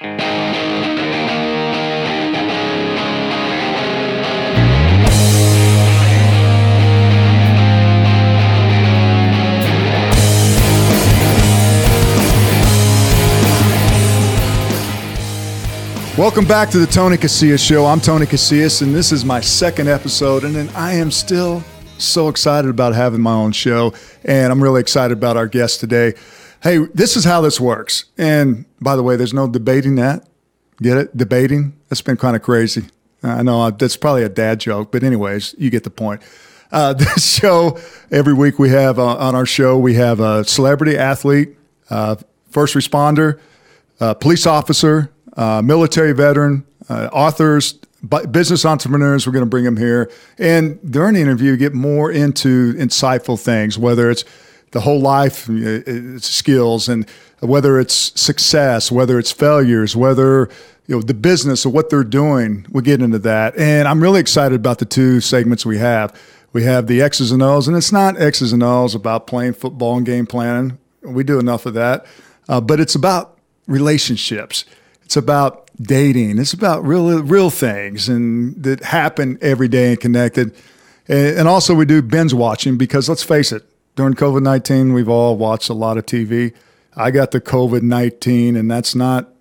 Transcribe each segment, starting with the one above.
Welcome back to the Tony Casillas Show. I'm Tony Casillas, and this is my second episode, and then I am still so excited about having my own show, and I'm really excited about our guest today. Hey, this is how this works. And by the way, there's no debating that. Get it? Debating? That's been kind of crazy. I know that's probably a dad joke, but anyways, you get the point. Uh, this show, every week we have uh, on our show, we have a celebrity athlete, uh, first responder, uh, police officer, uh, military veteran, uh, authors, business entrepreneurs. We're going to bring them here. And during the interview, get more into insightful things, whether it's the whole life skills and whether it's success, whether it's failures, whether you know the business or what they're doing. We'll get into that. And I'm really excited about the two segments we have. We have the X's and O's, and it's not X's and O's about playing football and game planning. We do enough of that. Uh, but it's about relationships it's about dating. It's about real real things and that happen every day and connected. And, and also we do binge watching because let's face it, during COVID nineteen we've all watched a lot of TV. I got the COVID nineteen, and that's not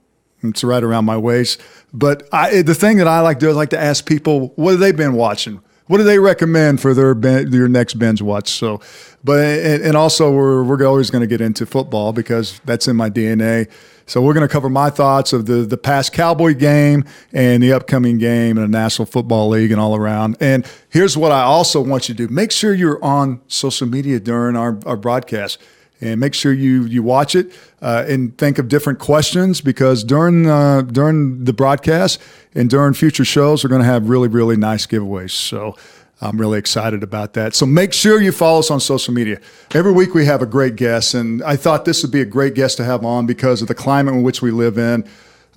it's right around my waist. But I, the thing that I like to do is like to ask people what have they been watching. What do they recommend for their their next binge watch? So, but and, and also we're we're always going to get into football because that's in my DNA. So we're going to cover my thoughts of the the past Cowboy game and the upcoming game in the National Football League and all around. And here's what I also want you to do: make sure you're on social media during our, our broadcast and make sure you you watch it uh, and think of different questions because during uh, during the broadcast and during future shows we're going to have really really nice giveaways. So I'm really excited about that. So make sure you follow us on social media. Every week we have a great guest, and I thought this would be a great guest to have on because of the climate in which we live in,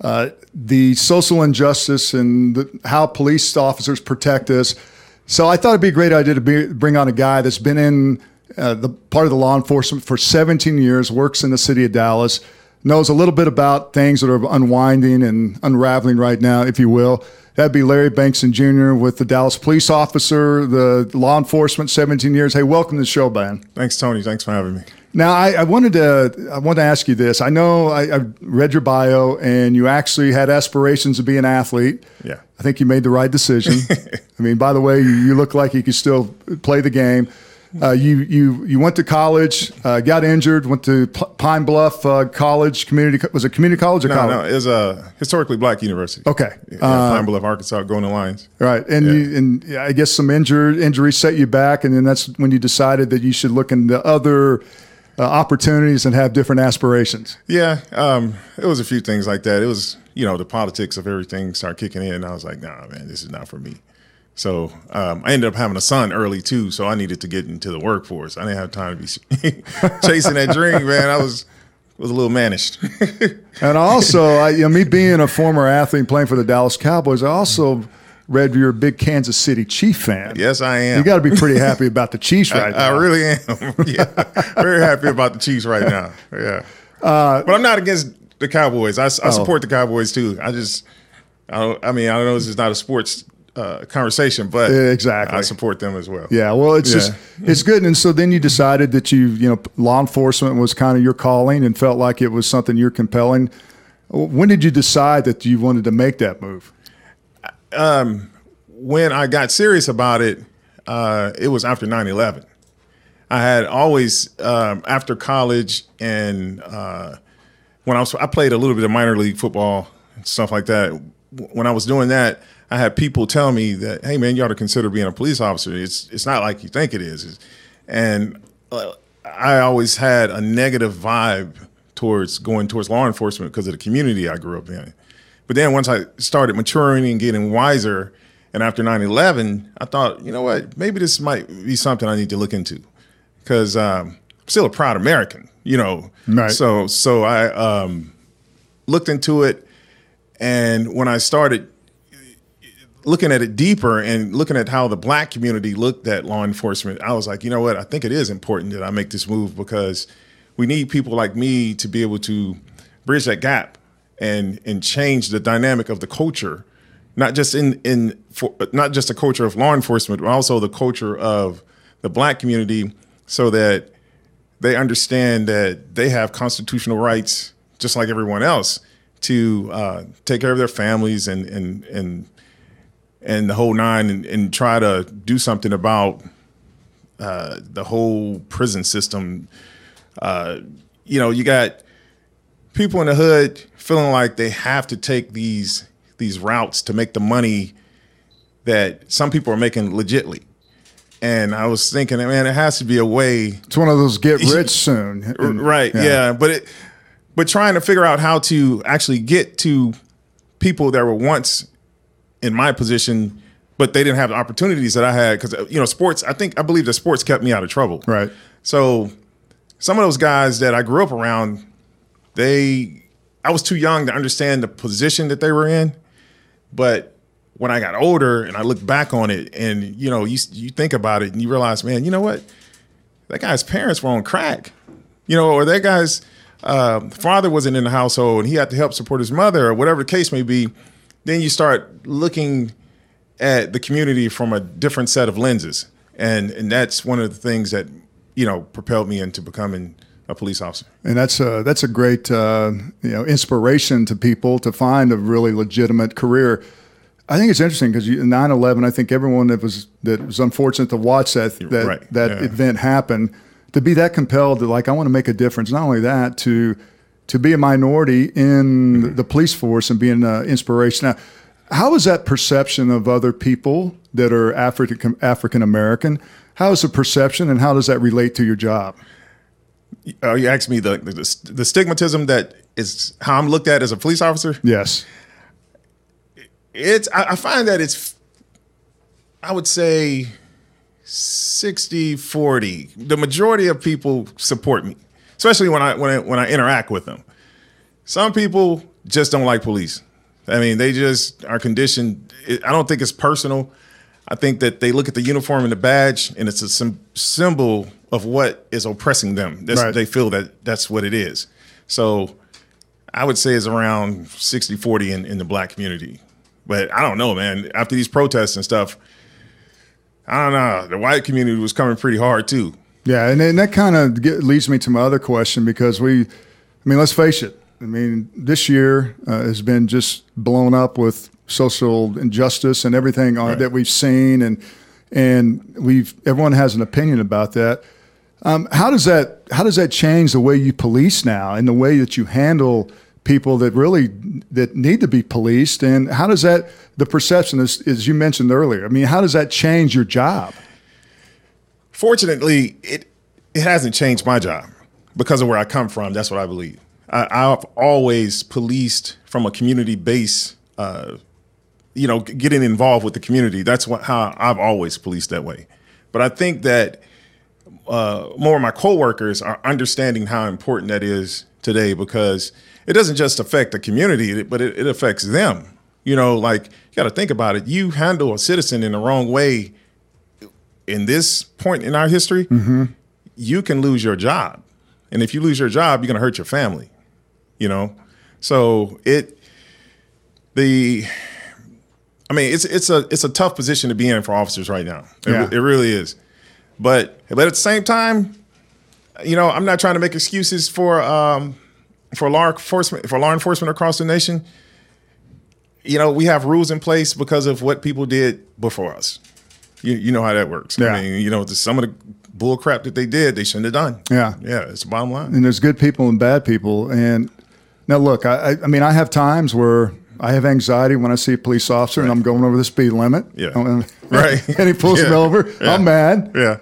uh, the social injustice, and the, how police officers protect us. So I thought it'd be a great idea to be, bring on a guy that's been in uh, the part of the law enforcement for 17 years, works in the city of Dallas, knows a little bit about things that are unwinding and unraveling right now, if you will. That'd be Larry Bankston Jr. with the Dallas police officer, the law enforcement, 17 years. Hey, welcome to the show, Ben. Thanks, Tony. Thanks for having me. Now, I, I wanted to I want to ask you this. I know I, I read your bio, and you actually had aspirations to be an athlete. Yeah, I think you made the right decision. I mean, by the way, you, you look like you could still play the game. Uh, you you you went to college, uh, got injured, went to P- Pine Bluff uh, College, community was it community college or no, college? No, it was a historically black university. Okay, yeah, Pine Bluff, Arkansas, Golden Lions. Right, and yeah. you, and I guess some injury injuries set you back, and then that's when you decided that you should look into other. Uh, opportunities and have different aspirations. Yeah, um, it was a few things like that. It was, you know, the politics of everything started kicking in. And I was like, nah, man, this is not for me. So um, I ended up having a son early too, so I needed to get into the workforce. I didn't have time to be chasing that dream, man. I was was a little managed. and also, I, you know, me being a former athlete playing for the Dallas Cowboys, I also read you're a big Kansas City Chief fan. Yes, I am. You got to be pretty happy about the Chiefs right I, now. I really am. yeah, very happy about the Chiefs right now. Yeah, uh, but I'm not against the Cowboys. I, I oh. support the Cowboys too. I just, I, I mean, I don't know this is not a sports uh, conversation, but exactly, I support them as well. Yeah, well, it's yeah. just it's good. And so then you decided that you you know law enforcement was kind of your calling and felt like it was something you're compelling. When did you decide that you wanted to make that move? Um, when I got serious about it, uh, it was after 9-11. I had always um, after college and uh, when I was I played a little bit of minor league football and stuff like that. When I was doing that I had people tell me that, hey man, you ought to consider being a police officer. It's it's not like you think it is. And uh, I always had a negative vibe towards going towards law enforcement because of the community I grew up in. But then once I started maturing and getting wiser, and after 9/11, I thought, you know what, maybe this might be something I need to look into because um, I'm still a proud American, you know. Right. So so I um, looked into it, and when I started looking at it deeper and looking at how the black community looked at law enforcement, I was like, you know what? I think it is important that I make this move because we need people like me to be able to bridge that gap and and change the dynamic of the culture, not just in in for, not just the culture of law enforcement, but also the culture of the black community, so that they understand that they have constitutional rights just like everyone else to uh, take care of their families and and and and the whole nine and, and try to do something about uh, the whole prison system. Uh, you know, you got people in the hood feeling like they have to take these these routes to make the money that some people are making legitly. And I was thinking, man, it has to be a way. It's one of those get rich soon, right? Yeah. yeah, but it, but trying to figure out how to actually get to people that were once in my position, but they didn't have the opportunities that I had because you know sports. I think I believe that sports kept me out of trouble. Right. So some of those guys that I grew up around, they I was too young to understand the position that they were in, but when I got older and I look back on it, and you know, you you think about it and you realize, man, you know what? That guy's parents were on crack, you know, or that guy's uh, father wasn't in the household and he had to help support his mother, or whatever the case may be. Then you start looking at the community from a different set of lenses, and and that's one of the things that you know propelled me into becoming a police officer. And that's a that's a great uh, you know inspiration to people to find a really legitimate career. I think it's interesting because 9/11. I think everyone that was that was unfortunate to watch that that right. that yeah. event happen to be that compelled to like I want to make a difference. Not only that to to be a minority in mm-hmm. the police force and being an inspiration. Now, how is that perception of other people that are African African American? How is the perception, and how does that relate to your job? Uh, you asked me the, the the stigmatism that is how I'm looked at as a police officer. Yes, it's. I, I find that it's. I would say 60 40 the majority of people support me especially when I when I when I interact with them. Some people just don't like police. I mean, they just are conditioned. I don't think it's personal. I think that they look at the uniform and the badge, and it's a symbol of what is oppressing them. Right. They feel that that's what it is. So I would say it's around 60 40 in, in the black community. But I don't know, man. After these protests and stuff, I don't know. The white community was coming pretty hard too. Yeah, and, and that kind of leads me to my other question because we, I mean, let's face it. I mean, this year uh, has been just blown up with social injustice and everything right. that we've seen, and and we've everyone has an opinion about that. Um, how does that how does that change the way you police now and the way that you handle people that really that need to be policed and how does that the perception is, as you mentioned earlier i mean how does that change your job Fortunately, it it hasn't changed my job because of where I come from. That's what I believe. I, have always policed from a community base. Uh, you know, getting involved with the community. That's what how I've always policed that way. But I think that uh, more of my coworkers are understanding how important that is today because it doesn't just affect the community, but it, it affects them. You know, like you got to think about it. You handle a citizen in the wrong way in this point in our history, mm-hmm. you can lose your job. And if you lose your job, you're going to hurt your family, you know? So it, the, I mean, it's it's a it's a tough position to be in for officers right now. It, yeah. it really is. But but at the same time, you know, I'm not trying to make excuses for um, for law enforcement for law enforcement across the nation. You know, we have rules in place because of what people did before us you, you know how that works. Yeah. I mean, you know, some of the bull crap that they did, they shouldn't have done. Yeah. Yeah, it's the bottom line. And there's good people and bad people. And now, look, I, I mean, I have times where I have anxiety when I see a police officer right. and I'm going over the speed limit. Yeah. And, right. And he pulls yeah. me over. Yeah. I'm mad. Yeah.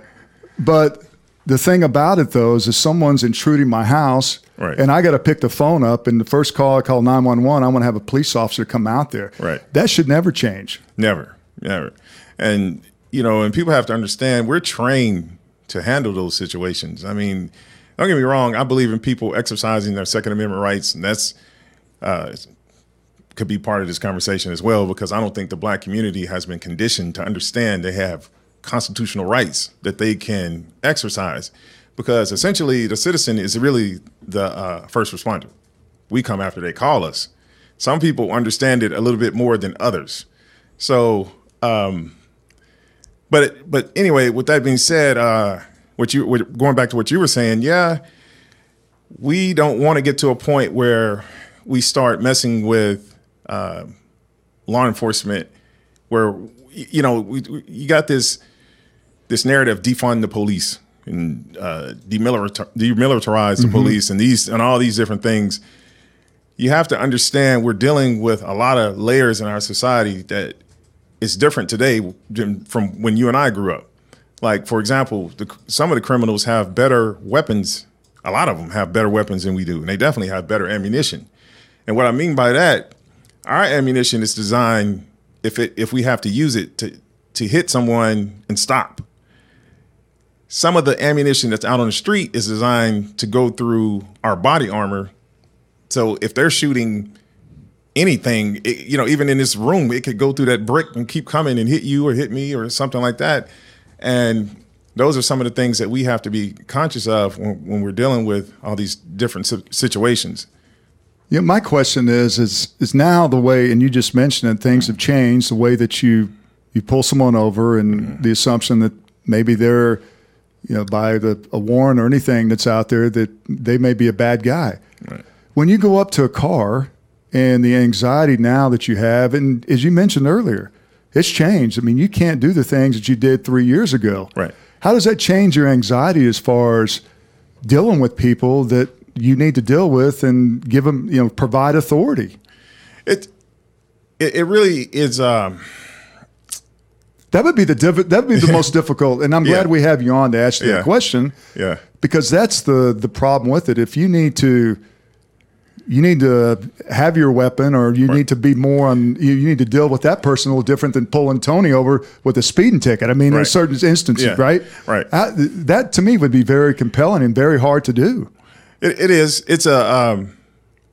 But the thing about it, though, is if someone's intruding my house right. and I got to pick the phone up and the first call I call 911, I want to have a police officer come out there. Right. That should never change. Never. Never. And you know, and people have to understand we're trained to handle those situations. I mean, don't get me wrong. I believe in people exercising their Second Amendment rights, and that's uh, could be part of this conversation as well. Because I don't think the Black community has been conditioned to understand they have constitutional rights that they can exercise. Because essentially, the citizen is really the uh, first responder. We come after they call us. Some people understand it a little bit more than others. So, um, but but anyway, with that being said, uh, what you what, going back to what you were saying, yeah, we don't want to get to a point where we start messing with uh, law enforcement, where you know we, we, you got this this narrative defund the police and uh, demilitar- demilitarize the mm-hmm. police and these and all these different things. You have to understand we're dealing with a lot of layers in our society that is different today from when you and I grew up. Like for example, the, some of the criminals have better weapons. A lot of them have better weapons than we do, and they definitely have better ammunition. And what I mean by that, our ammunition is designed if it if we have to use it to to hit someone and stop some of the ammunition that's out on the street is designed to go through our body armor. So if they're shooting anything, it, you know, even in this room, it could go through that brick and keep coming and hit you or hit me or something like that. And those are some of the things that we have to be conscious of when, when we're dealing with all these different situations. Yeah, my question is is is now the way, and you just mentioned it, things have changed. The way that you you pull someone over, and mm-hmm. the assumption that maybe they're you know, by the, a warrant or anything that's out there that they may be a bad guy. Right. When you go up to a car and the anxiety now that you have, and as you mentioned earlier, it's changed. I mean, you can't do the things that you did three years ago. Right. How does that change your anxiety as far as dealing with people that you need to deal with and give them, you know, provide authority? It it, it really is. Um, that would be the diff- that would be the most difficult, and I'm glad yeah. we have you on to ask you yeah. that question. Yeah, because that's the the problem with it. If you need to, you need to have your weapon, or you right. need to be more on. You, you, need to deal with that person a little different than pulling Tony over with a speeding ticket. I mean, right. in certain instances, yeah. right? Right. I, that to me would be very compelling and very hard to do. it, it is. It's a um,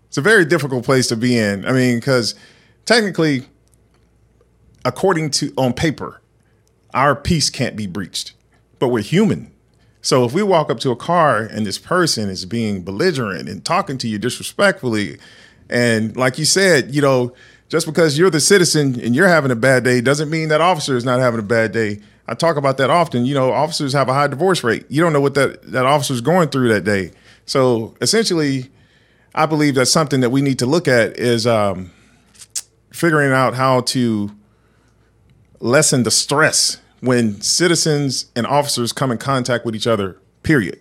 it's a very difficult place to be in. I mean, because technically, according to on paper our peace can't be breached, but we're human. So if we walk up to a car and this person is being belligerent and talking to you disrespectfully, and like you said, you know, just because you're the citizen and you're having a bad day doesn't mean that officer is not having a bad day. I talk about that often. You know, officers have a high divorce rate. You don't know what that that officer's going through that day. So essentially, I believe that's something that we need to look at is um, figuring out how to lessen the stress when citizens and officers come in contact with each other, period.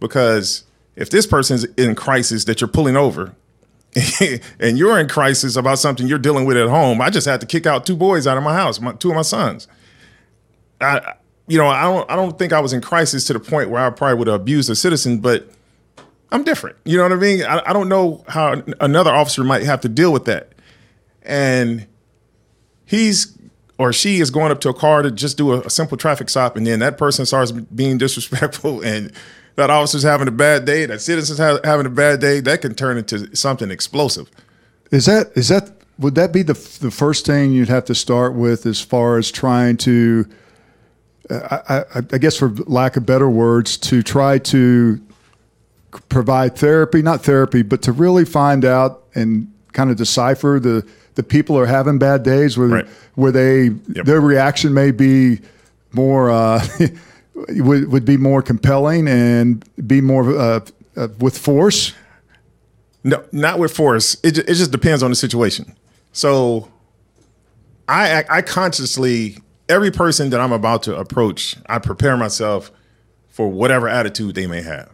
Because if this person's in crisis that you're pulling over, and you're in crisis about something you're dealing with at home, I just had to kick out two boys out of my house, my, two of my sons. I, you know, I don't, I don't think I was in crisis to the point where I probably would have abused a citizen, but I'm different. You know what I mean? I, I don't know how another officer might have to deal with that, and he's or she is going up to a car to just do a, a, simple traffic stop, and then that person starts being disrespectful, and that officer's having a bad day, that citizen's ha- having a bad day, that can turn into something explosive. Is that is that would that be the the first thing you'd have to start with as far as trying to, uh, I, I, I guess for lack of better words, to try to provide therapy, not therapy, but to really find out and kind of decipher the the people are having bad days where right. where they yep. their reaction may be more uh, would would be more compelling and be more uh, uh, with force. No, not with force. It it just depends on the situation. So, I I consciously every person that I'm about to approach, I prepare myself for whatever attitude they may have,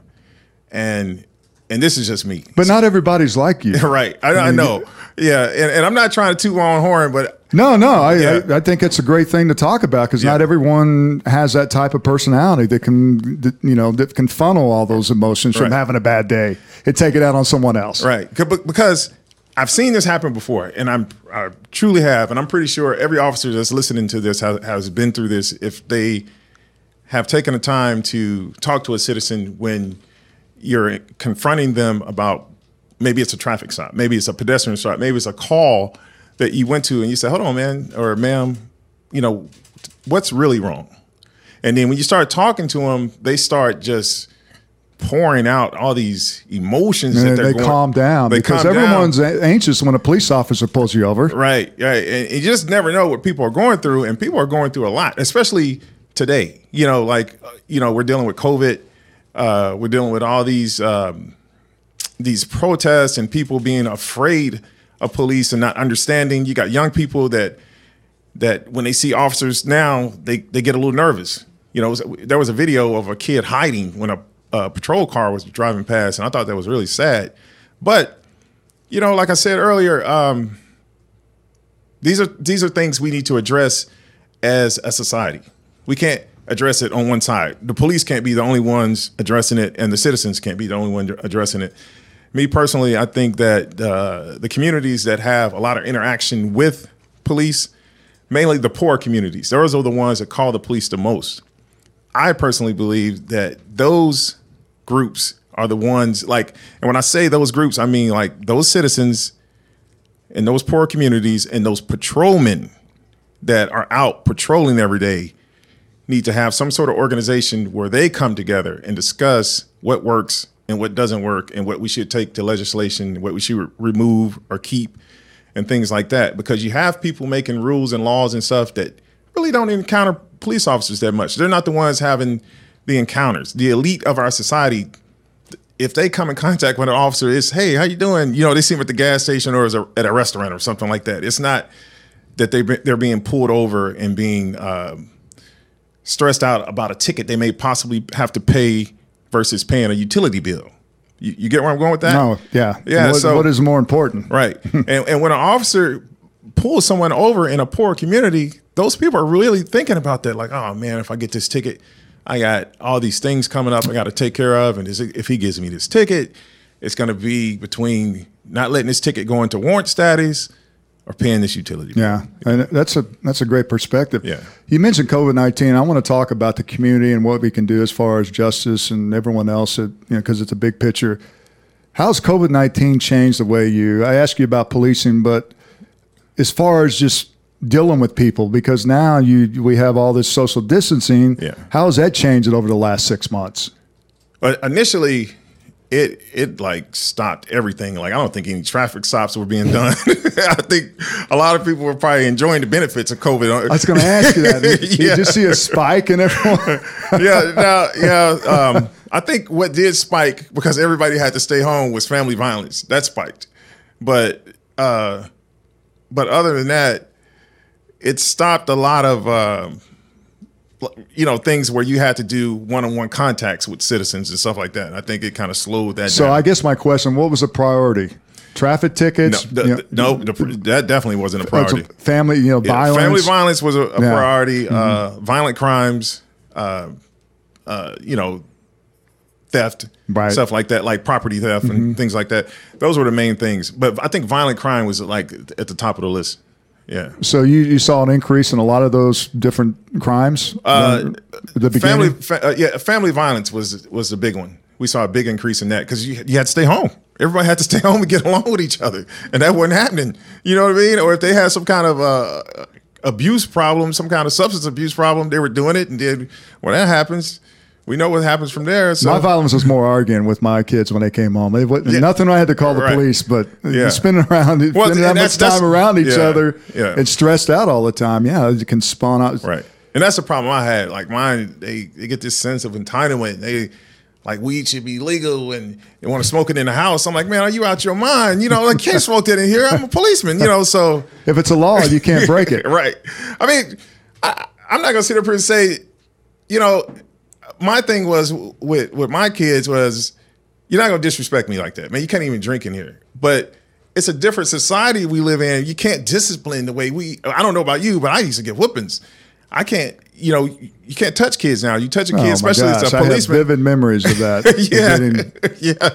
and and this is just me. But not everybody's like you, right? I, I, know. Yeah, and, and, I'm not trying to toot my own horn, but no, no, I, yeah. I, I, think it's a great thing to talk about because yeah. not everyone has that type of personality that can, that, you know, that can funnel all those emotions right. from having a bad day and take it out on someone else. Right, because I've seen this happen before, and I'm I truly have, and I'm pretty sure every officer that's listening to this has, has been through this. If they have taken the time to talk to a citizen when you're confronting them about maybe it's a traffic stop, maybe it's a pedestrian stop, maybe it's a call that you went to and you said, "Hold on, man," or "Ma'am, you know, what's really wrong?" And then when you start talking to them, they start just pouring out all these emotions And that they're they going, calm down they because calm everyone's a- anxious when a police officer pulls you over. Right, right. And you just never know what people are going through, and people are going through a lot, especially today. You know, like uh, you know, we're dealing with COVID. Uh, we're dealing with all these um, these protests and people being afraid of police and not understanding. You got young people that that when they see officers now, they they get a little nervous. You know, was- there was a video of a kid hiding when a, a patrol car was driving past, and I thought that was really sad. But you know, like I said earlier, um, these are these are things we need to address as a society. We can't address it on one side. The police can't be the only ones addressing it, and the citizens can't be the only one addressing it. Me personally, I think that uh, the communities that have a lot of interaction with police, mainly the poor communities, those are the ones that call the police the most. I personally believe that those groups are the ones like, and when I say those groups, I mean like those citizens in those poor communities and those patrolmen that are out patrolling every day need to have some sort of organization where they come together and discuss what works and what doesn't work and what we should take to legislation, what we should re- remove or keep and things like that. Because you have people making rules and laws and stuff that really don't encounter police officers that much. They're not the ones having the encounters. The elite of our society if they come in contact with an officer, it's hey, how you doing? You know, they see them at the gas station or at a restaurant or something like that. It's not that they they're being pulled over and being um, stressed out about a ticket they may possibly have to pay versus paying a utility bill. You, you get where I'm going with that? No, yeah, Yeah, What, so- what is more important? Right. and, and when an officer pulls someone over in a poor community, those people are really thinking about that. Like, oh man, if I get this ticket, I got all these things coming up I got to take care of. And is it- if he gives me this ticket, it's going to be between not letting this ticket go into warrant status or paying this utility. bill. Yeah, and that's a that's a great perspective. Yeah. you mentioned COVID nineteen. I want to talk about the community and what we can do as far as justice and everyone else. You know, because it's a big picture. How's COVID nineteen changed the way you? I asked you about policing, but as far as just dealing with people, because now you we have all this social distancing. Yeah. how has that changed it over the last six months? But initially, it it like stopped everything. Like I don't think any traffic stops were being done. I think a lot of people were probably enjoying the benefits of COVID. I was going to ask you that. Did Yeah. you just see a spike in everyone? yeah, now, yeah. Um, I think what did spike because everybody had to stay home was family violence. That spiked, but uh, but other than that, it stopped a lot of um, you know things where you had to do one-on-one contacts with citizens and stuff like that. I think it kind of slowed that down. So down. I guess my question: What was the priority? Traffic no, tickets? the, you the- no, the, that definitely wasn't a know, priority. family, you know, Yeah, violence. Family violence was a, a Yeah. Mm-hmm. priority. Uh, violent crimes, uh, uh, you know, theft, Right. Mm-hmm. stuff like that, like property theft and things like that. Those were the main things. But I think violent crime was like at the top of the list. Yeah. So you, you saw an increase in a lot of those different crimes. Uh, the beginning. Family, fa- uh, yeah, family violence was was the big one. We saw a big increase in that because you, you had to stay home. Everybody had to stay home and get along with each other, and that wasn't happening. You know what I mean? Or if they had some kind of uh, abuse problem, some kind of substance abuse problem, they were doing it, and then when that happens, we know what happens from there. So My violence was more arguing with my kids when they came home. It Yeah. nothing I had to call the Right. police, but Yeah. spending around, Well, spending that much time around each yeah, other yeah. and stressed out all the time. Yeah, you can spawn out. Right. And that's the problem I had. Like mine, they, they get this sense of entitlement. They like weed should be legal and they want to smoke it in the house. I'm like, man, are you out your mind? You know, I can't smoke that in here. I'm a policeman, you know, so If it's a law, you can't break it. right. I mean, I, I'm not gonna sit up here and say, you know, my thing was with with my kids was you're not gonna disrespect me like that, man. You can't even drink in here. But it's a different society we live in. You can't discipline the way we. I don't know about you, but I used to get whoopings. I can't. You know, you can't touch kids now. You touch a kid, Oh especially as gosh, a I have policeman. vivid memories of that. yeah, Getting- yeah.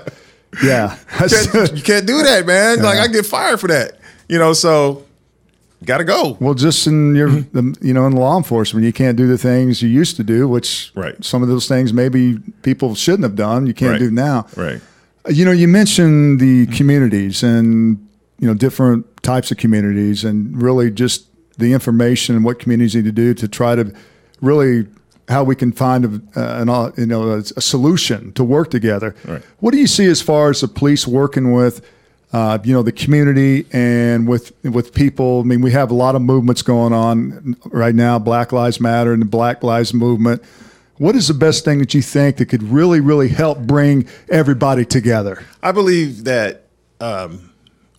yeah. Can't- you can't do that, man. Like I get fired for that. You know, so gotta go. Well, just in your, Mm-hmm. the, you know, in law enforcement, you can't do the things you used to do, which Right. some of those things maybe people shouldn't have done. You can't Right. do now. Right. You know, you mentioned the communities and you know different types of communities, and really just the information and what communities need to do to try to really how we can find a, uh, an, uh, you know a, a, solution to work together. Right. What do you see as far as the police working with? Uh, you know the community and with with people. I mean, we have a lot of movements going on right now. Black Lives Matter and the Black Lives Movement. What is the best thing that you think that could really, really help bring everybody together? I believe that um,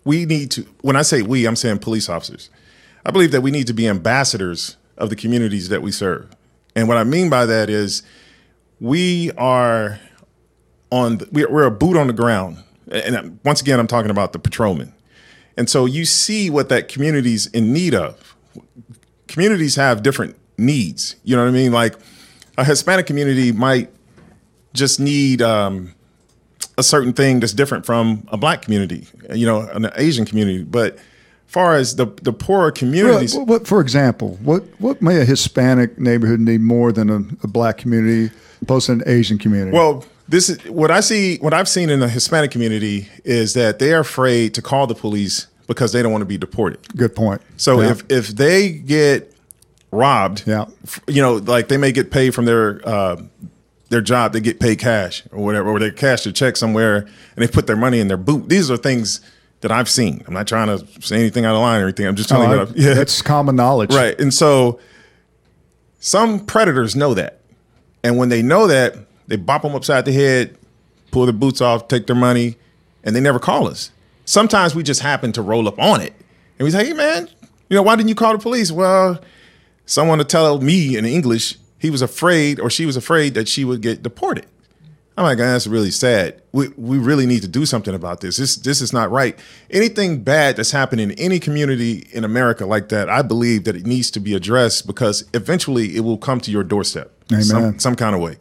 we need to. When I say we, I'm saying police officers. I believe that we need to be ambassadors of the communities that we serve. And what I mean by that is we are on the, we're a boot on the ground. And once again, I'm talking about the patrolmen. And so you see what that community's in need of. Communities have different needs. You know what I mean? Like a Hispanic community might just need um, a certain thing that's different from a black community, you know, an Asian community. But far as the the poorer communities. What, what, for example, what what may a Hispanic neighborhood need more than a, a black community opposed to an Asian community? Well, this is what I see. What I've seen in the Hispanic community is that they are afraid to call the police because they don't want to be deported. Good point. So Yeah. if if they get robbed, Yeah. you know, like they may get paid from their uh, their job, they get paid cash or whatever, or they cash their check somewhere and they put their money in their boot. These are things that I've seen. I'm not trying to say anything out of line or anything. I'm just telling Oh, you. What yeah, that's common knowledge. right. And so some predators know that, and when they know that, they bop them upside the head, pull their boots off, take their money, and they never call us. Sometimes we just happen to roll up on it, and we say, "Hey, man, you know why didn't you call the police?" Well, someone to tell me in English he was afraid or she was afraid that she would get deported. I'm like, that's really sad. We, we really need to do something about this. This this is not right. Anything bad that's happening in any community in America like that, I believe that it needs to be addressed because eventually it will come to your doorstep, Amen. some some kind of way.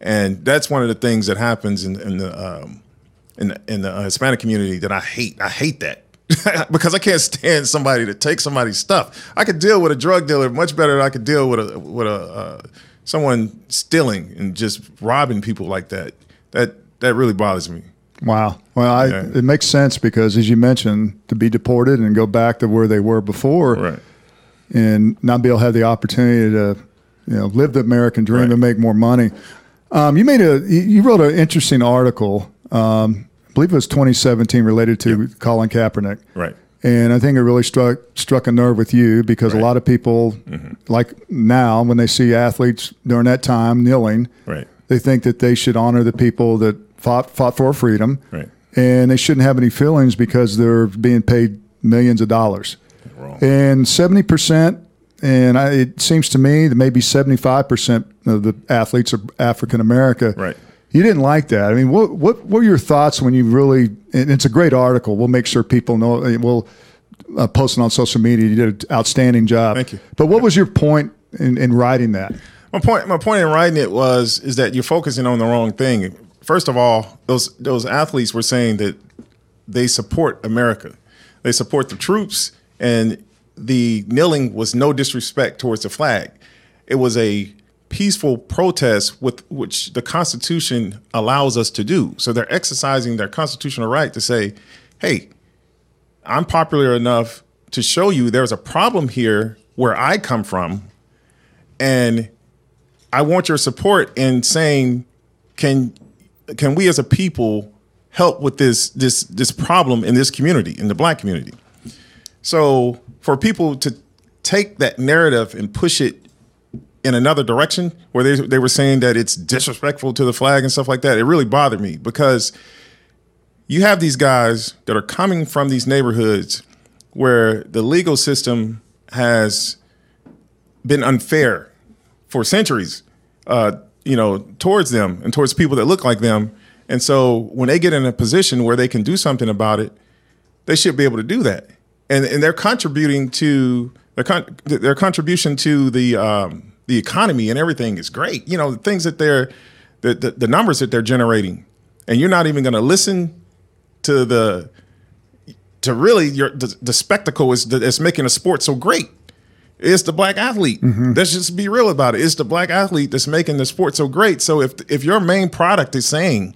And that's one of the things that happens in, in the um, in the, in the uh, Hispanic community that I hate. I hate that because I can't stand somebody to take somebody's stuff. I could deal with a drug dealer much better than I could deal with a with a uh, someone stealing and just robbing people like that. That that really bothers me. Wow. Well, I, Yeah. it makes sense because, as you mentioned, to be deported and go back to where they were before, Right. and not be able to have the opportunity to, you know, live the American dream Right. and make more money. Um, you made a, you wrote an interesting article. Um, I believe it was 2017 related to Colin Kaepernick. Right. And I think it really struck struck a nerve with you because a Right. Mm-hmm. lot of people, like now, when they see athletes during that time kneeling, Right. they think that they should honor the people that fought fought for freedom, Right. and they shouldn't have any feelings because they're being paid millions of dollars. Wrong. And seventy percent, and I, it seems to me that maybe seventy five percent of the athletes are African America. Right. You didn't like that. I mean, what what what were your thoughts when you really? And it's a great article. We'll make sure people know. We'll uh, post it on social media. You did an outstanding job. Thank you. But what was your point in, in writing that? My point, my point in writing it was is that you're focusing on the wrong thing. First of all, those those athletes were saying that they support America, they support the troops, and the kneeling was no disrespect towards the flag. It was a peaceful protest with which the Constitution allows us to do. So they're exercising their constitutional right to say, "Hey, I'm popular enough to show you there's a problem here where I come from, and I want your support in saying, can can we as a people help with this this this problem in this community, in the black community? So for people to take that narrative and push it in another direction, where they they were saying that it's disrespectful to the flag and stuff like that, it really bothered me because you have these guys that are coming from these neighborhoods where the legal system has been unfair for centuries, uh, you know, towards them and towards people that look like them. And so when they get in a position where they can do something about it, they should be able to do that. And and they're contributing to their con- their contribution to the um, the economy and everything is great. You know, the things that they're the, the, the numbers that they're generating, and you're not even going to listen to the to really your the, the spectacle is that's making a sport so great. It's the black athlete. Let's just be real about it. It's the black athlete that's making the sport so great. So if if your main product is saying,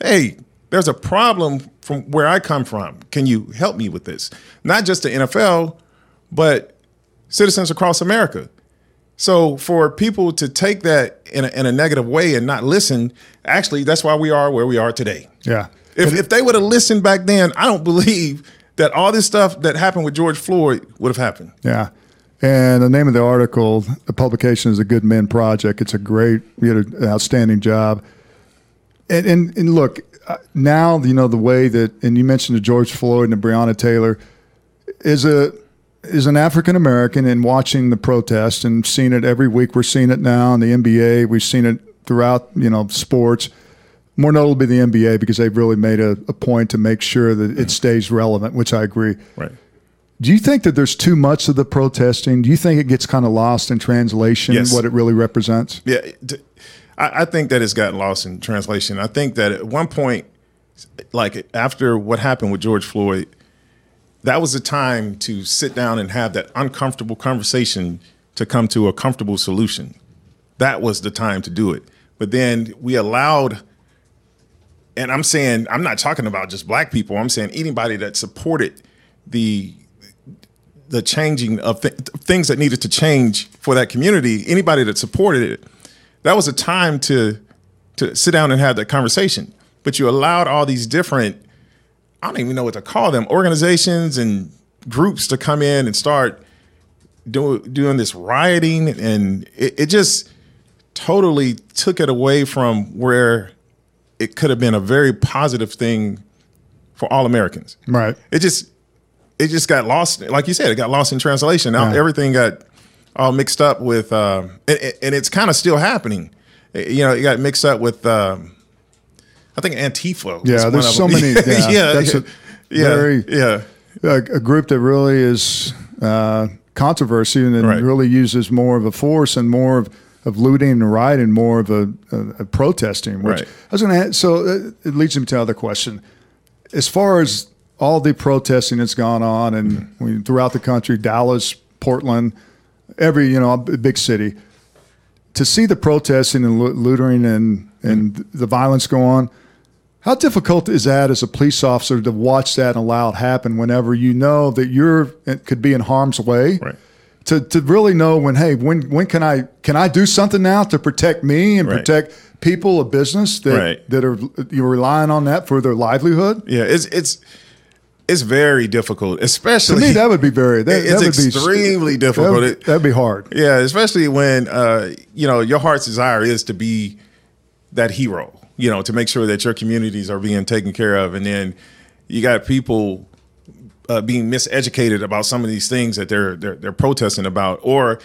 "Hey, there's a problem from where I come from. Can you help me with this?" Not just the NFL, but citizens across America So for people to take that in a, in a negative way and not listen, actually, that's why we are where we are today. Yeah. If, if they would have listened back then, I don't believe that all this stuff that happened with George Floyd would have happened. Yeah. And the name of the article, the publication is a Good Men Project. It's a great, you an outstanding job. And, and, and look, now, you know, the way that, and you mentioned the George Floyd and the Breonna Taylor, is a, is an African American and watching the protest and seeing it every week. We're seeing it now in the NBA. We've seen it throughout, you know, sports. More notably the NBA because they've really made a, a point to make sure that it stays relevant, which I agree. Right. Do you think that there's too much of the protesting? Do you think it gets kind of lost in translation, Yes. what it really represents? Yeah, I, I think that it's gotten lost in translation. I think that at one point, like after what happened with George Floyd, that was the time to sit down and have that uncomfortable conversation to come to a comfortable solution. That was the time to do it. But then we allowed, and I'm saying, I'm not talking about just black people. I'm saying anybody that supported the the changing of th- things that needed to change for that community, anybody that supported it, that was a time to to sit down and have that conversation. But you allowed all these different, I don't even know what to call them, organizations and groups to come in and start do, doing this rioting, and it, it just totally took it away from where it could have been a very positive thing for all Americans. Right. it just it just got lost. Like you said it got lost in translation. Now everything got all mixed up with um and, and it's kind of still happening you know it got mixed up with um i think antifa was Yeah, there's so many- yeah, yeah that's a yeah very- yeah A, a group that really is uh, controversy and Right. really uses more of a force and more of, of looting and rioting, more of a, a, a protesting. Which Right. I was going to. So uh, it leads me to another question. As far as all the protesting that's gone on and Mm-hmm. we, throughout the country, Dallas, Portland, every you know big city, to see the protesting and looting and and Mm-hmm. the violence go on. How difficult is that as a police officer to watch that and allow it happen whenever you know that you're it could be in harm's way? Right. To, to really know when hey when when can I can I do something now to protect me and Right. protect people a business that Right. that are you're relying on that for their livelihood? yeah it's it's it's very difficult To especially me, that would be very that, It's that would be extremely That difficult. would, that'd be hard. Yeah, especially when uh, you know your heart's desire is to be that hero. You know, to make sure that your communities are being taken care of, and then you got people uh, being miseducated about some of these things that they're, they're they're protesting about, or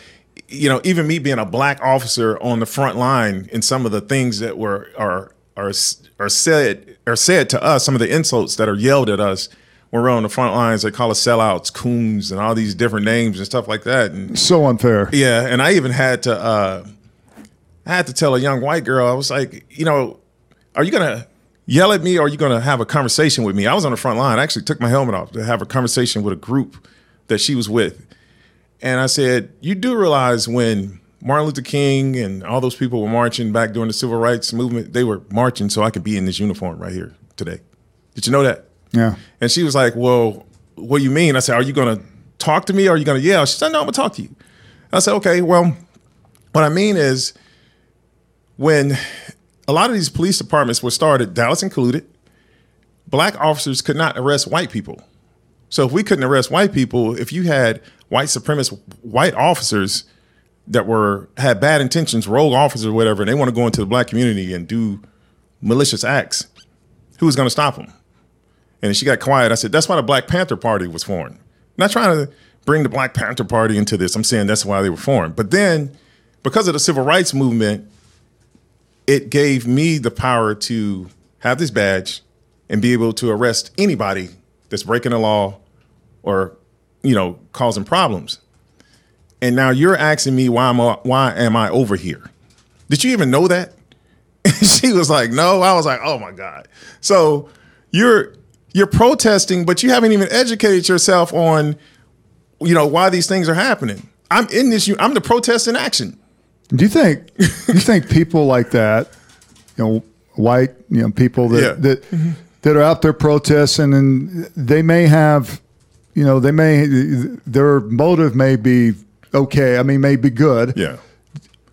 you know, even me being a black officer on the front line in some of the things that were are are are said are said to us, some of the insults that are yelled at us we're on the front lines. They call us sellouts, coons, and all these different names and stuff like that. And So unfair. yeah, and I even had to uh I had to tell a young white girl, I was like, you know, are you gonna yell at me or are you gonna have a conversation with me? I was on the front line. I actually took my helmet off to have a conversation with a group that she was with. And I said, You do realize when Martin Luther King and all those people were marching back during the civil rights movement, they were marching so I could be in this uniform right here today. Did you know that? Yeah. And she was like, Well, what do you mean? I said, Are you to talk to me or are you to yell? She said, No, I'm to talk to you. I said, Okay, well, what I mean is when a lot of these police departments were started, Dallas included, black officers could not arrest white people. So if we couldn't arrest white people, if you had white supremacist white officers that were had bad intentions, rogue officers or whatever, and they want to go into the black community and do malicious acts, who's going to stop them? And she got quiet. I said, that's why the Black Panther Party was formed. not trying to bring the Black Panther Party into this. I'm saying that's why they were formed. But then, because of the civil rights movement, it gave me the power to have this badge and be able to arrest anybody that's breaking the law or, you know, causing problems. And now you're asking me why am I, why am I over here? Did you even know that? she was like, no. I was like, oh my God. So you're you're protesting, but you haven't even educated yourself on, you know, why these things are happening. I'm in this. I'm the protest in action. Do you think you think people like that, you know, white, you know, people that Yeah. that that are out there protesting and they may have, you know, they may their motive may be okay. I mean, may be good. Yeah.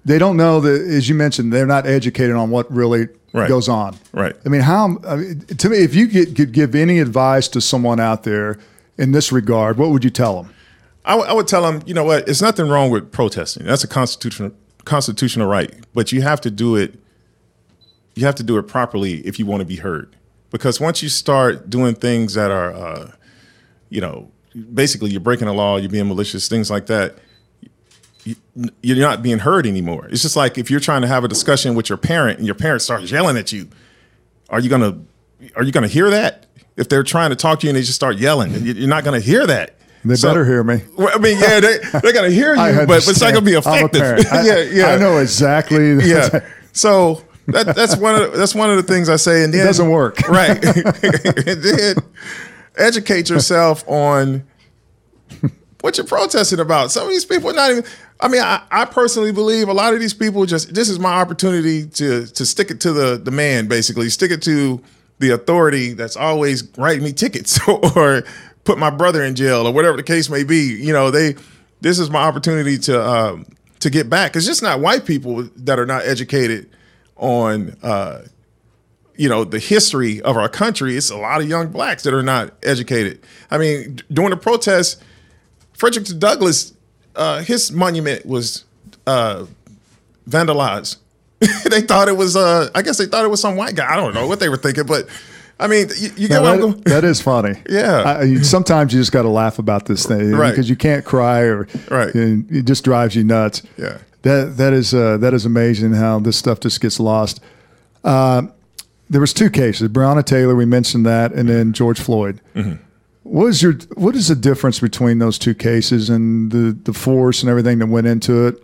They don't know that, as you mentioned, they're not educated on what really Right. goes on. Right. I mean, how? I mean, to me, if you could, could give any advice to someone out there in this regard, what would you tell them? I, w- I would tell them, you know what? It's nothing wrong with protesting. That's a constitutional constitutional right, but you have to do it. You have to do it properly if you want to be heard. Because once you start doing things that are, uh, you know, basically you're breaking the law, you're being malicious, things like that. You- You're not being heard anymore. It's just like if you're trying to have a discussion with your parent and your parent starts yelling at you, are you gonna are you gonna hear that? If they're trying to talk to you and they just start yelling, you- you're not gonna hear that. They So- better hear me. I mean, yeah, they they gotta hear you, but, but it's not gonna be a effective. I, yeah, yeah, I know exactly. yeah. So that that's one of the, that's one of the things I say, and then It doesn't work. right? and then educate yourself on what you're protesting about. Some of these people are not even. I mean, I, I personally believe a lot of these people just this is my opportunity to to stick it to the the man, basically stick it to the authority that's always writing me tickets or put my brother in jail or whatever the case may be. You know, they this is my opportunity to um, to get back. It's just not white people that are not educated on uh, you know the history of our country. It's a lot of young blacks that are not educated. I mean, during the protests, Frederick Douglass, uh, his monument was uh, vandalized. they thought it was, uh, I guess they thought it was some white guy. I don't know what they were thinking, but I mean, you, you get what I'm going. that is funny. Yeah. I, sometimes you just got to laugh about this thing Right. because you can't cry or Right. and it just drives you nuts. Yeah. That that is uh, that is amazing how this stuff just gets lost. Uh, there was two cases: Breonna Taylor, we mentioned that, and then George Floyd. Mm-hmm. What is your what is the difference between those two cases and the the force and everything that went into it?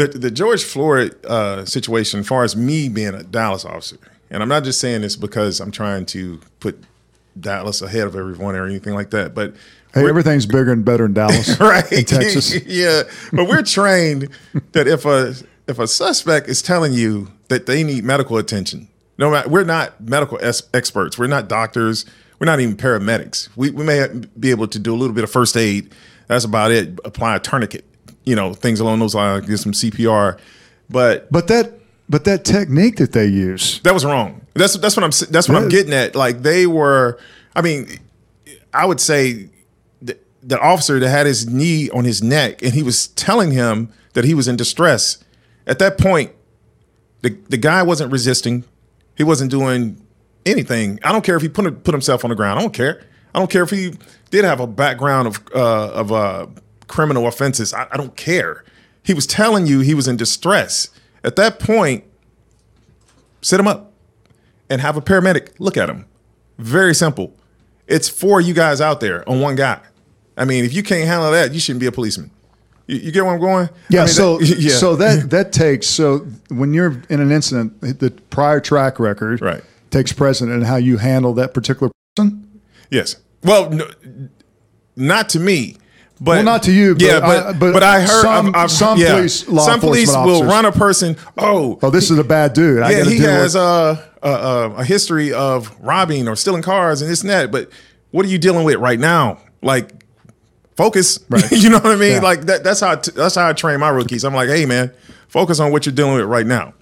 the the George Floyd uh, situation, as far as me being a Dallas officer, and I'm not just saying this because I'm trying to put Dallas ahead of everyone or anything like that, but Hey, everything's bigger and better in Dallas, right In Texas. yeah, but we're trained that if a if a suspect is telling you that they need medical attention, no matter we're not medical es- experts, we're not doctors, we're not even paramedics. We we may be able to do a little bit of first aid. That's about it. Apply a tourniquet, you know, things along those lines. Give some CPR, but But that but that technique that they use, that was wrong. That's that's what I'm that's what I'm getting at. Like they were. I mean, I would say the, the officer that had his knee on his neck and he was telling him that he was in distress. At that point, the the guy wasn't resisting. He wasn't doing anything. I don't care if he put put himself on the ground. I don't care. I don't care if he did have a background of uh, of uh, criminal offenses. I, I don't care. He was telling you he was in distress. At that point, sit him up and have a paramedic look at him. Very simple. It's for you guys out there on one guy. I mean, if you can't handle that, you shouldn't be a policeman. You, you get where I'm going? Yeah. I mean, so that- yeah. so that that takes so when you're in an incident, the prior track record Right. Takes precedent in how you handle that particular person. Yes. Well, no, not to me. But Well, not to you, but yeah, I- but, but but, I heard some- I've- I've- some yeah. police- law some police will run a person. Oh, Oh, this is a bad dude. I yeah, he has a, a a a history of robbing or stealing cars and this and that. But what are you dealing with right now? Like, focus. Right. you know what I mean? Yeah. Like that. That's how I t- that's how I train my rookies. I'm like, hey man, focus on what you're dealing with right now.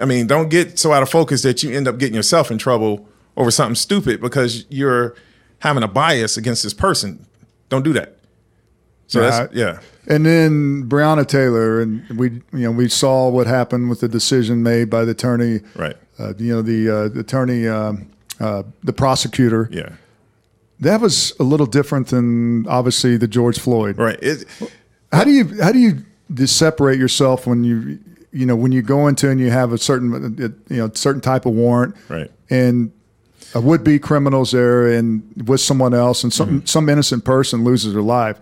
I mean, don't get so out of focus that you end up getting yourself in trouble over something stupid because you're having a bias against this person. Don't do that. So Yeah, that's yeah. And then Breonna Taylor, and we you know we saw what happened with the decision made by the attorney, Right. Uh, you know the, uh, the attorney, um, uh, the prosecutor. Yeah. That was a little different than obviously the George Floyd. Right. It, How do you how do you separate yourself when you you know when you go into and you have a certain you know certain type of warrant Right. and a would be criminals there and with someone else and some some innocent person loses their life.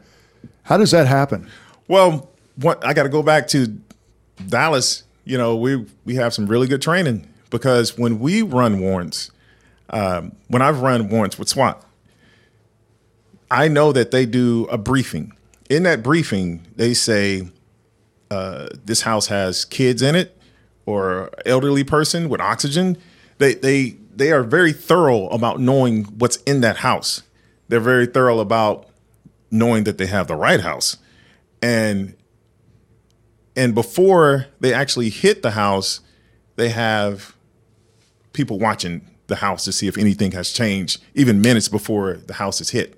How does that happen? Well, what I got to go back to Dallas. You know, we we have some really good training because when we run warrants, um, when I've run warrants with SWAT, I know that they do a briefing. In that briefing, they say uh, this house has kids in it or elderly person with oxygen. They they they are very thorough about knowing what's in that house. They're very thorough about knowing that they have the right house. and and before they actually hit the house, they have people watching the house to see if anything has changed, even minutes before the house is hit.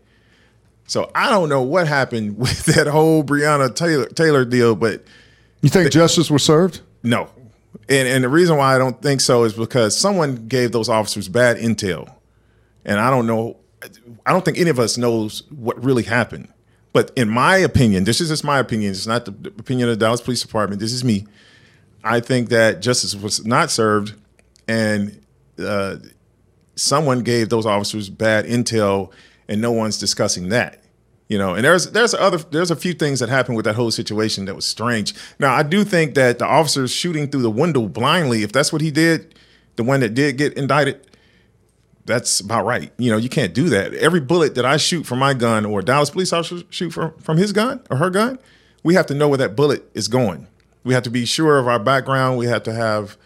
So I don't know what happened with that whole Breonna Taylor Taylor deal, but You think justice was served? no. And and the reason why I don't think so is because someone gave those officers bad intel. And I don't know I don't think any of us knows what really happened. But in my opinion, this is just my opinion, it's not the opinion of the Dallas Police Department. This is me. I think that justice was not served and uh, someone gave those officers bad intel and no one's discussing that you know? And there's there's other there's a few things that happened with that whole situation that was strange. Now i do think that the officers shooting through the window blindly if that's what he did the one that did get indicted that's about right. You know you can't do that. Every bullet that i shoot from my gun or dallas police officer shoot from, from his gun or her gun we have to know where that bullet is going. We have to be sure of our background. We have to have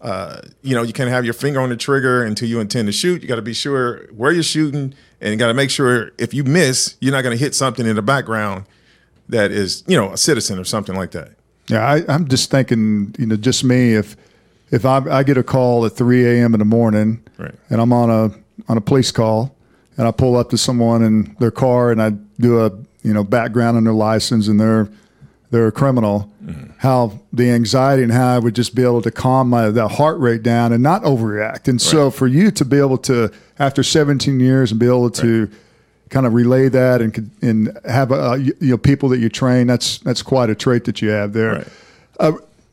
uh, you know, you can't have your finger on the trigger until you intend to shoot. You got to be sure where you're shooting, and you got to make sure if you miss, you're not going to hit something in the background that is, you know, a citizen or something like that. Yeah, I, I'm just thinking, you know, just me. If if I, I get a call at 3 a.m. in the morning, Right. and I'm on a on a police call, and I pull up to someone in their car, and I do a you know background on their license, and they're they're a criminal. How the anxiety and how I would just be able to calm my the heart rate down and not overreact. And so for you to be able to, after 17 years, and be able to kind of relay that and and have uh, you you know people that you train, that's that's quite a trait that you have there. Right. Uh,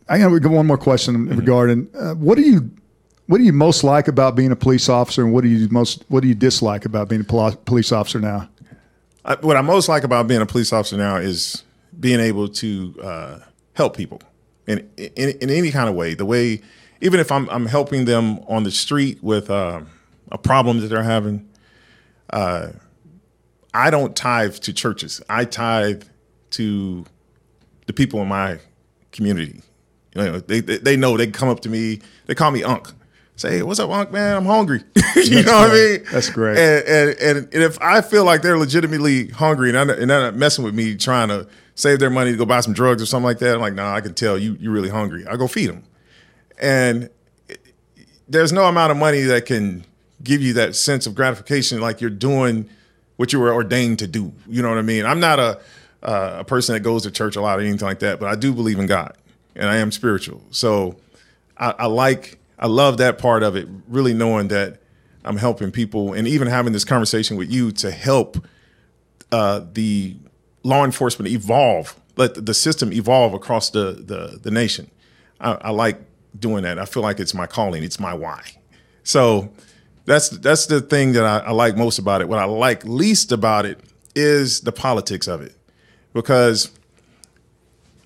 I got one more question regarding uh, what do you what do you most like about being a police officer, and what do you most what do you dislike about being a poli- police officer now? I, what I most like about being a police officer now is being able to uh, help people in, in in any kind of way. The way, even if I'm I'm helping them on the street with uh, a problem that they're having, uh, I don't tithe to churches. I tithe to the people in my community. You know, they they, they know they come up to me. They call me Unc. Say, hey, what's up, Unc? Man, I'm hungry. you know what I mean? That's great. And, and and and if I feel like they're legitimately hungry and, I'm, and they're not messing with me, trying to save their money to go buy some drugs or something like that, I'm like, nah, I can tell you you're really hungry. I go feed them. And there's no amount of money that can give you that sense of gratification, like you're doing what you were ordained to do. You know what I mean? I'm not a uh, a person that goes to church a lot or anything like that, but I do believe in God and I am spiritual. So I, I like, I love that part of it. Really knowing that I'm helping people, and even having this conversation with you to help uh, the law enforcement evolve, let the system evolve across the the, the nation. I, I like doing that. I feel like it's my calling. It's my why. So that's that's the thing that I, I like most about it. What I like least about it is the politics of it, because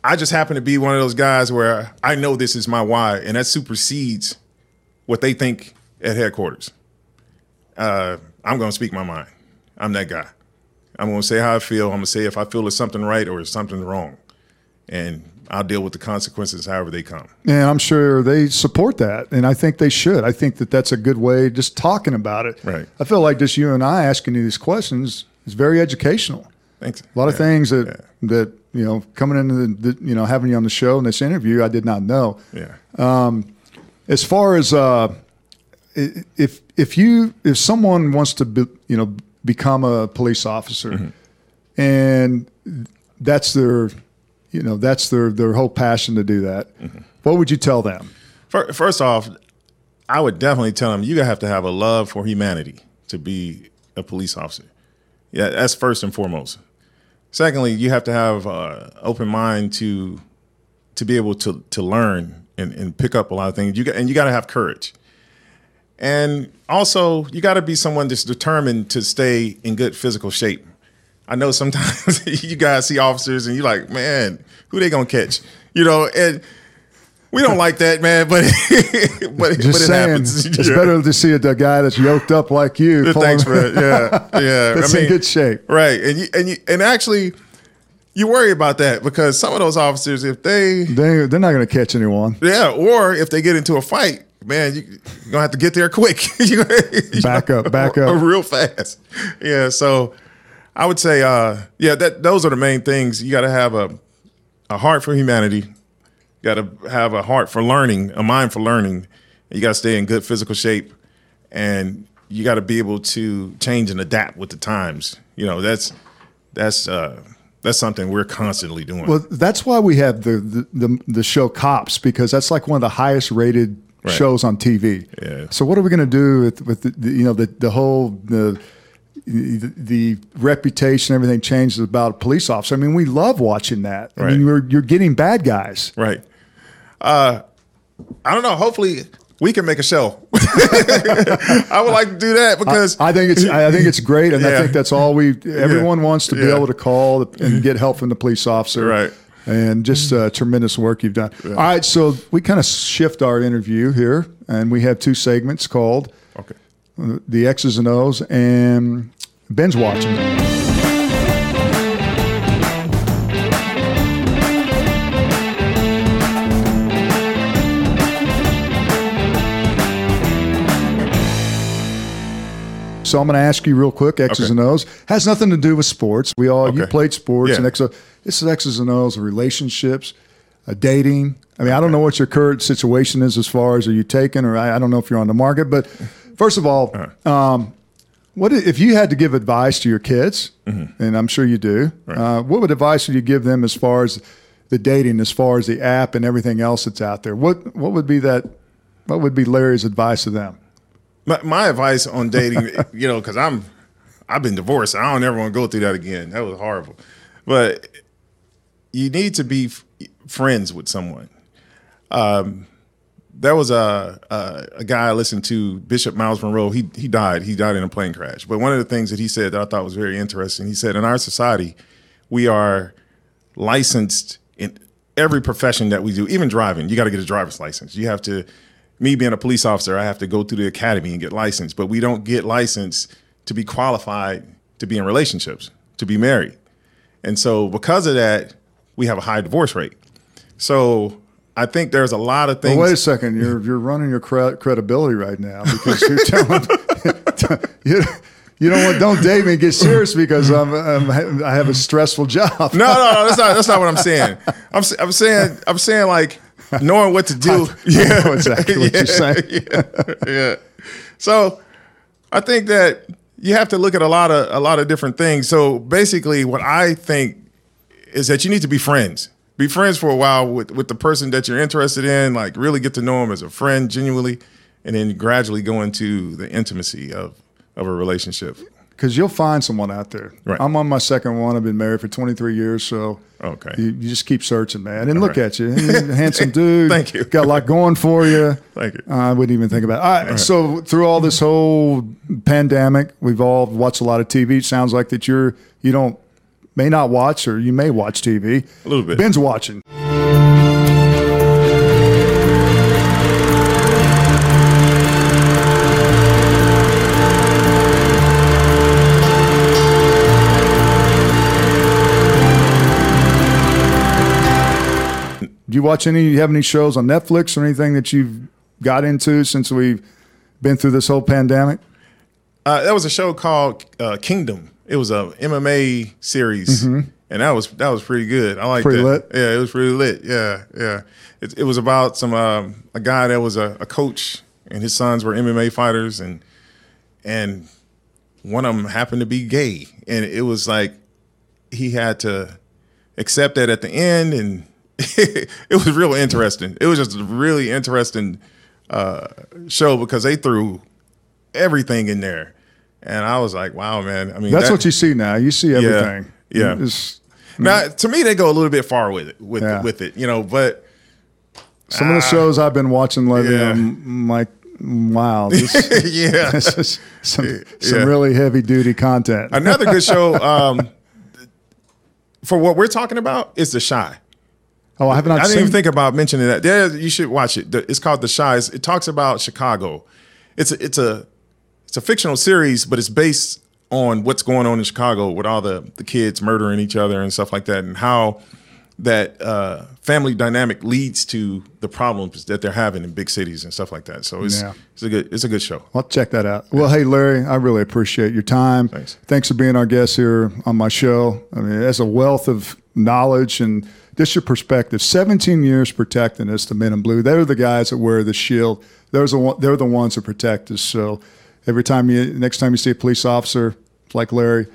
I just happen to be one of those guys where I know this is my why, and that supersedes what they think at headquarters. Uh, I'm going to speak my mind. I'm that guy. I'm going to say how I feel. I'm going to say if I feel it's something right or it's something wrong, and I'll deal with the consequences however they come. And I'm sure they support that, and I think they should. I think that that's a good way. Just talking about it, Right. I feel like just you and I asking you these questions is very educational. Thanks. A lot of things that that you know coming into the, the you know having you on the show in this interview, I did not know. Yeah. Um, As far as uh, if if you if someone wants to be, you know become a police officer, and that's their you know that's their their whole passion to do that, what would you tell them? First off, I would definitely tell them you have to have a love for humanity to be a police officer. Yeah, that's first and foremost. Secondly, you have to have uh, open mind to to be able to to learn and, and pick up a lot of things. You got, and you got to have courage. And also, you got to be someone that's determined to stay in good physical shape. I know sometimes you guys see officers and you're like, man, who they gonna catch? You know, and we don't like that, man. But but, but Just it saying, happens. it's Yeah. better to see a, a guy that's yoked up like you. Thanks, pulling- Fred. Yeah, yeah. That's in good shape. right? And you and you and actually, you worry about that because some of those officers, if they They they're not going to catch anyone. yeah, or if they get into a fight, man, you, you're gonna have to get there quick. Back know, up, back up. real fast. Yeah, so I would say, uh, yeah, that those are the main things. You got to have a a heart for humanity. You Got to have a heart for learning, a mind for learning. You got to stay in good physical shape, and you got to be able to change and adapt with the times. You know, that's that's uh, that's something we're constantly doing. Well, that's why we have the the, the, the show Cops because that's like one of the highest rated Right. shows on TV. Yeah. So what are we going to do with, with the, the, you know the the whole the, the the reputation everything changes about a police officer. I mean, we love watching that. I Right. mean, you're you're getting bad guys. Right. Uh, I don't know. Hopefully, we can make a show. I would like to do that because I think it's I think it's great, and I think that's all we. Everyone wants to be Yeah. able to call and get help from the police officer, Right. And just uh, tremendous work you've done. All right, so we kind of shift our interview here, and we have two segments called okay. the X's and O's and Binge watching. So I'm going to ask you real quick, X's Okay. and O's. Has nothing to do with sports. We all you played sports, Yeah. and X, this is X's and O's, of relationships, uh, dating. I mean, I don't know what your current situation is as far as are you taken, or I, I don't know if you're on the market. But first of all, um, what if you had to give advice to your kids, Mm-hmm. and I'm sure you do? Uh, what would advice would you give them as far as the dating, as far as the app and everything else that's out there? What what would be that? What would be Larry's advice to them? My, my advice on dating, you know, because I'm I've been divorced. I don't ever want to go through that again. That was horrible. But you need to be f- friends with someone. Um, there was a, a a guy I listened to, Bishop Myles Munroe. He he died. He died in a plane crash. But one of the things that he said that I thought was very interesting. He said, in our society, we are licensed in every profession that we do, even driving. You got to get a driver's license. You have to. Me being a police officer, I have to go through the academy and get licensed. But we don't get licensed to be qualified to be in relationships, to be married. And so because of that, we have a high divorce rate. So I think there's a lot of things. Well, wait a second. You're you're running your cre- credibility right now because you're telling you. You don't want, don't date me. Get serious because I'm, I'm I have a stressful job. No, no, no. That's not. That's not what I'm saying. I'm. I'm saying. I'm saying like knowing what to do. I know exactly what you're saying. yeah, yeah. So I think that you have to look at a lot of a lot of different things. So basically, what I think is that you need to be friends. Be friends for a while with with the person that you're interested in. Like really get to know them as a friend genuinely, and then gradually go into the intimacy of of a relationship. Because you'll find someone out there. Right. I'm on my second one. I've been married for 23 years, so Okay. you, you just keep searching, man. And look right. at you, handsome dude. Thank you. Got a lot going for you. Thank you. Uh, I wouldn't even think about it. All right, So through all this whole pandemic, we've all watched a lot of TV. It sounds like that you're you don't may not watch or you may watch TV. A little bit. Binge watching. Watch any? You have any shows on Netflix or anything that you've got into since we've been through this whole pandemic? Uh, there was a show called uh, Kingdom. It was a MMA series, and that was that was pretty good. I like Pretty that. lit? Yeah, it was pretty lit. Yeah, yeah. It, it was about some um, a guy that was a, a coach, and his sons were MMA fighters, and and one of them happened to be gay, and it was like he had to accept that at the end, and it was real interesting. It was just a really interesting uh, show because they threw everything in there, and I was like, wow, man. I mean, That's that- what you see now. You see everything. yeah. It's- Now, to me, they go a little bit far with it, with Yeah. with it, you know. But some of the shows I've been watching lately, Ah. Yeah. I'm like, wow, this, yeah, this is some, some Yeah. really heavy duty content. another good show um, for what we're talking about is The Chi. Oh, I have not I didn't seen. even think about mentioning that. Yeah, you should watch it. It's called The Chi. It talks about Chicago. It's a, it's a it's a fictional series, but it's based on what's going on in Chicago with all the the kids murdering each other and stuff like that, and how that uh, family dynamic leads to the problems that they're having in big cities and stuff like that. So it's Yeah. it's a good it's a good show. I'll check that out. Well, hey, Larry, I really appreciate your time. Thanks. Thanks for being our guest here on my show. I mean, that's a wealth of knowledge and Just your perspective. 17 years protecting us, the men in blue. They're the guys that wear the shield. They're the, they're the ones that protect us. So every time you, next time you see a police officer like Larry,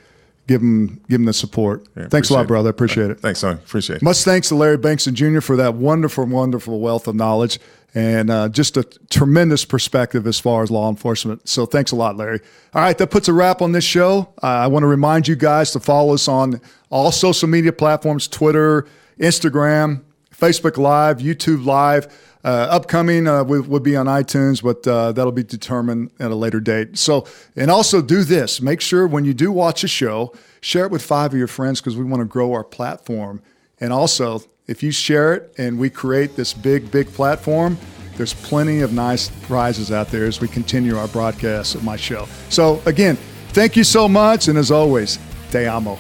give him give him the support. Yeah, thanks a lot, brother. Appreciate it. Thanks, son. Appreciate it. Much thanks to Larry Bankston Jr. for that wonderful, wonderful wealth of knowledge and uh, just a tremendous perspective as far as law enforcement. So thanks a lot, Larry. All right, that puts a wrap on this show. Uh, I want to remind you guys to follow us on all social media platforms: Twitter, Instagram, Facebook Live, YouTube Live. Uh, upcoming uh, will, will, be on iTunes, but uh, that'll be determined at a later date. So, and also do this: make sure when you do watch a show, share it with five of your friends because we want to grow our platform. And also, if you share it and we create this big, big platform, there's plenty of nice prizes out there as we continue our broadcast of my show. So, again, thank you so much, and as always, te amo.